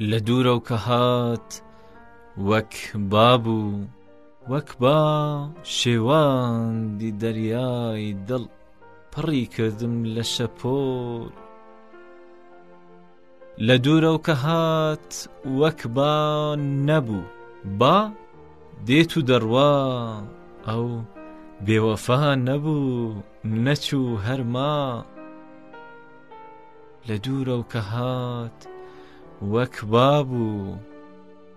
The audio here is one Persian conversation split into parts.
لە دوورە و کە هات وەک بابوو وەک با شێواندی دەریای دڵ پڕی کردم لە شەپۆل. لە دوورە و کە هات وەک با نەبوو با دێت و دەڕوا ئەو بێوەفا نەبوو نەچوو هەرما لە دوورە و کە هات وەک بابوو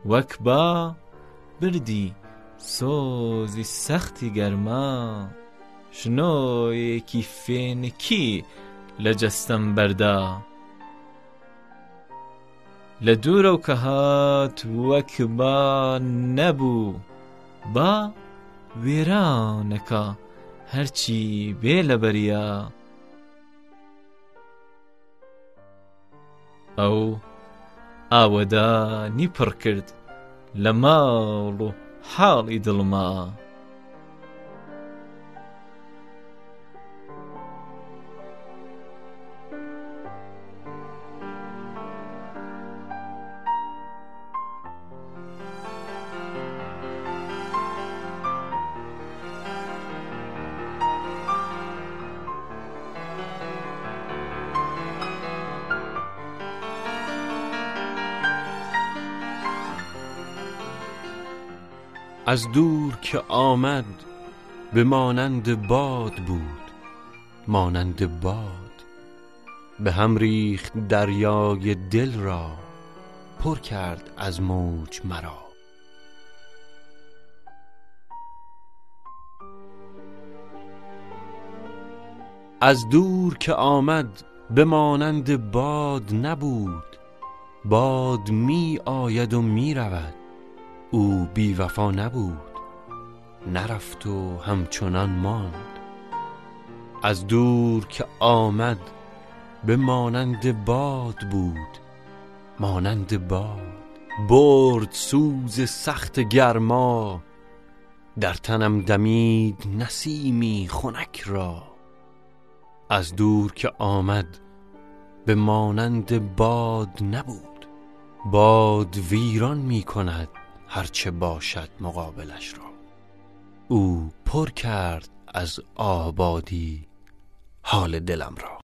وەک با بردی سۆزی سەختی گەرما. ژنۆیەکی فێنکی لە جەستەم بەردا. لە دوورە و کە هات وەک با نەبوو با وێرانەکە هەرچی بێ لە بەریا. ئەو ئاوەدانی پڕ کرد لە ماڵ و حاڵی دڵما. از دور که آمد به مانند باد بود مانند باد به هم ریخت دریای دل را پر کرد از موج مرا. از دور که آمد به مانند باد نبود باد می آید و می رود. او بی وفا نبود نرفت و همچنان ماند. از دور که آمد به مانند باد بود مانند باد. برد سوز سخت گرما در تنم دمید نسیمی خنک را. از دور که آمد به مانند باد نبود باد ویران می کند. هرچه باشد مقابلش را. او پر کرد از آبادی حال دلم را.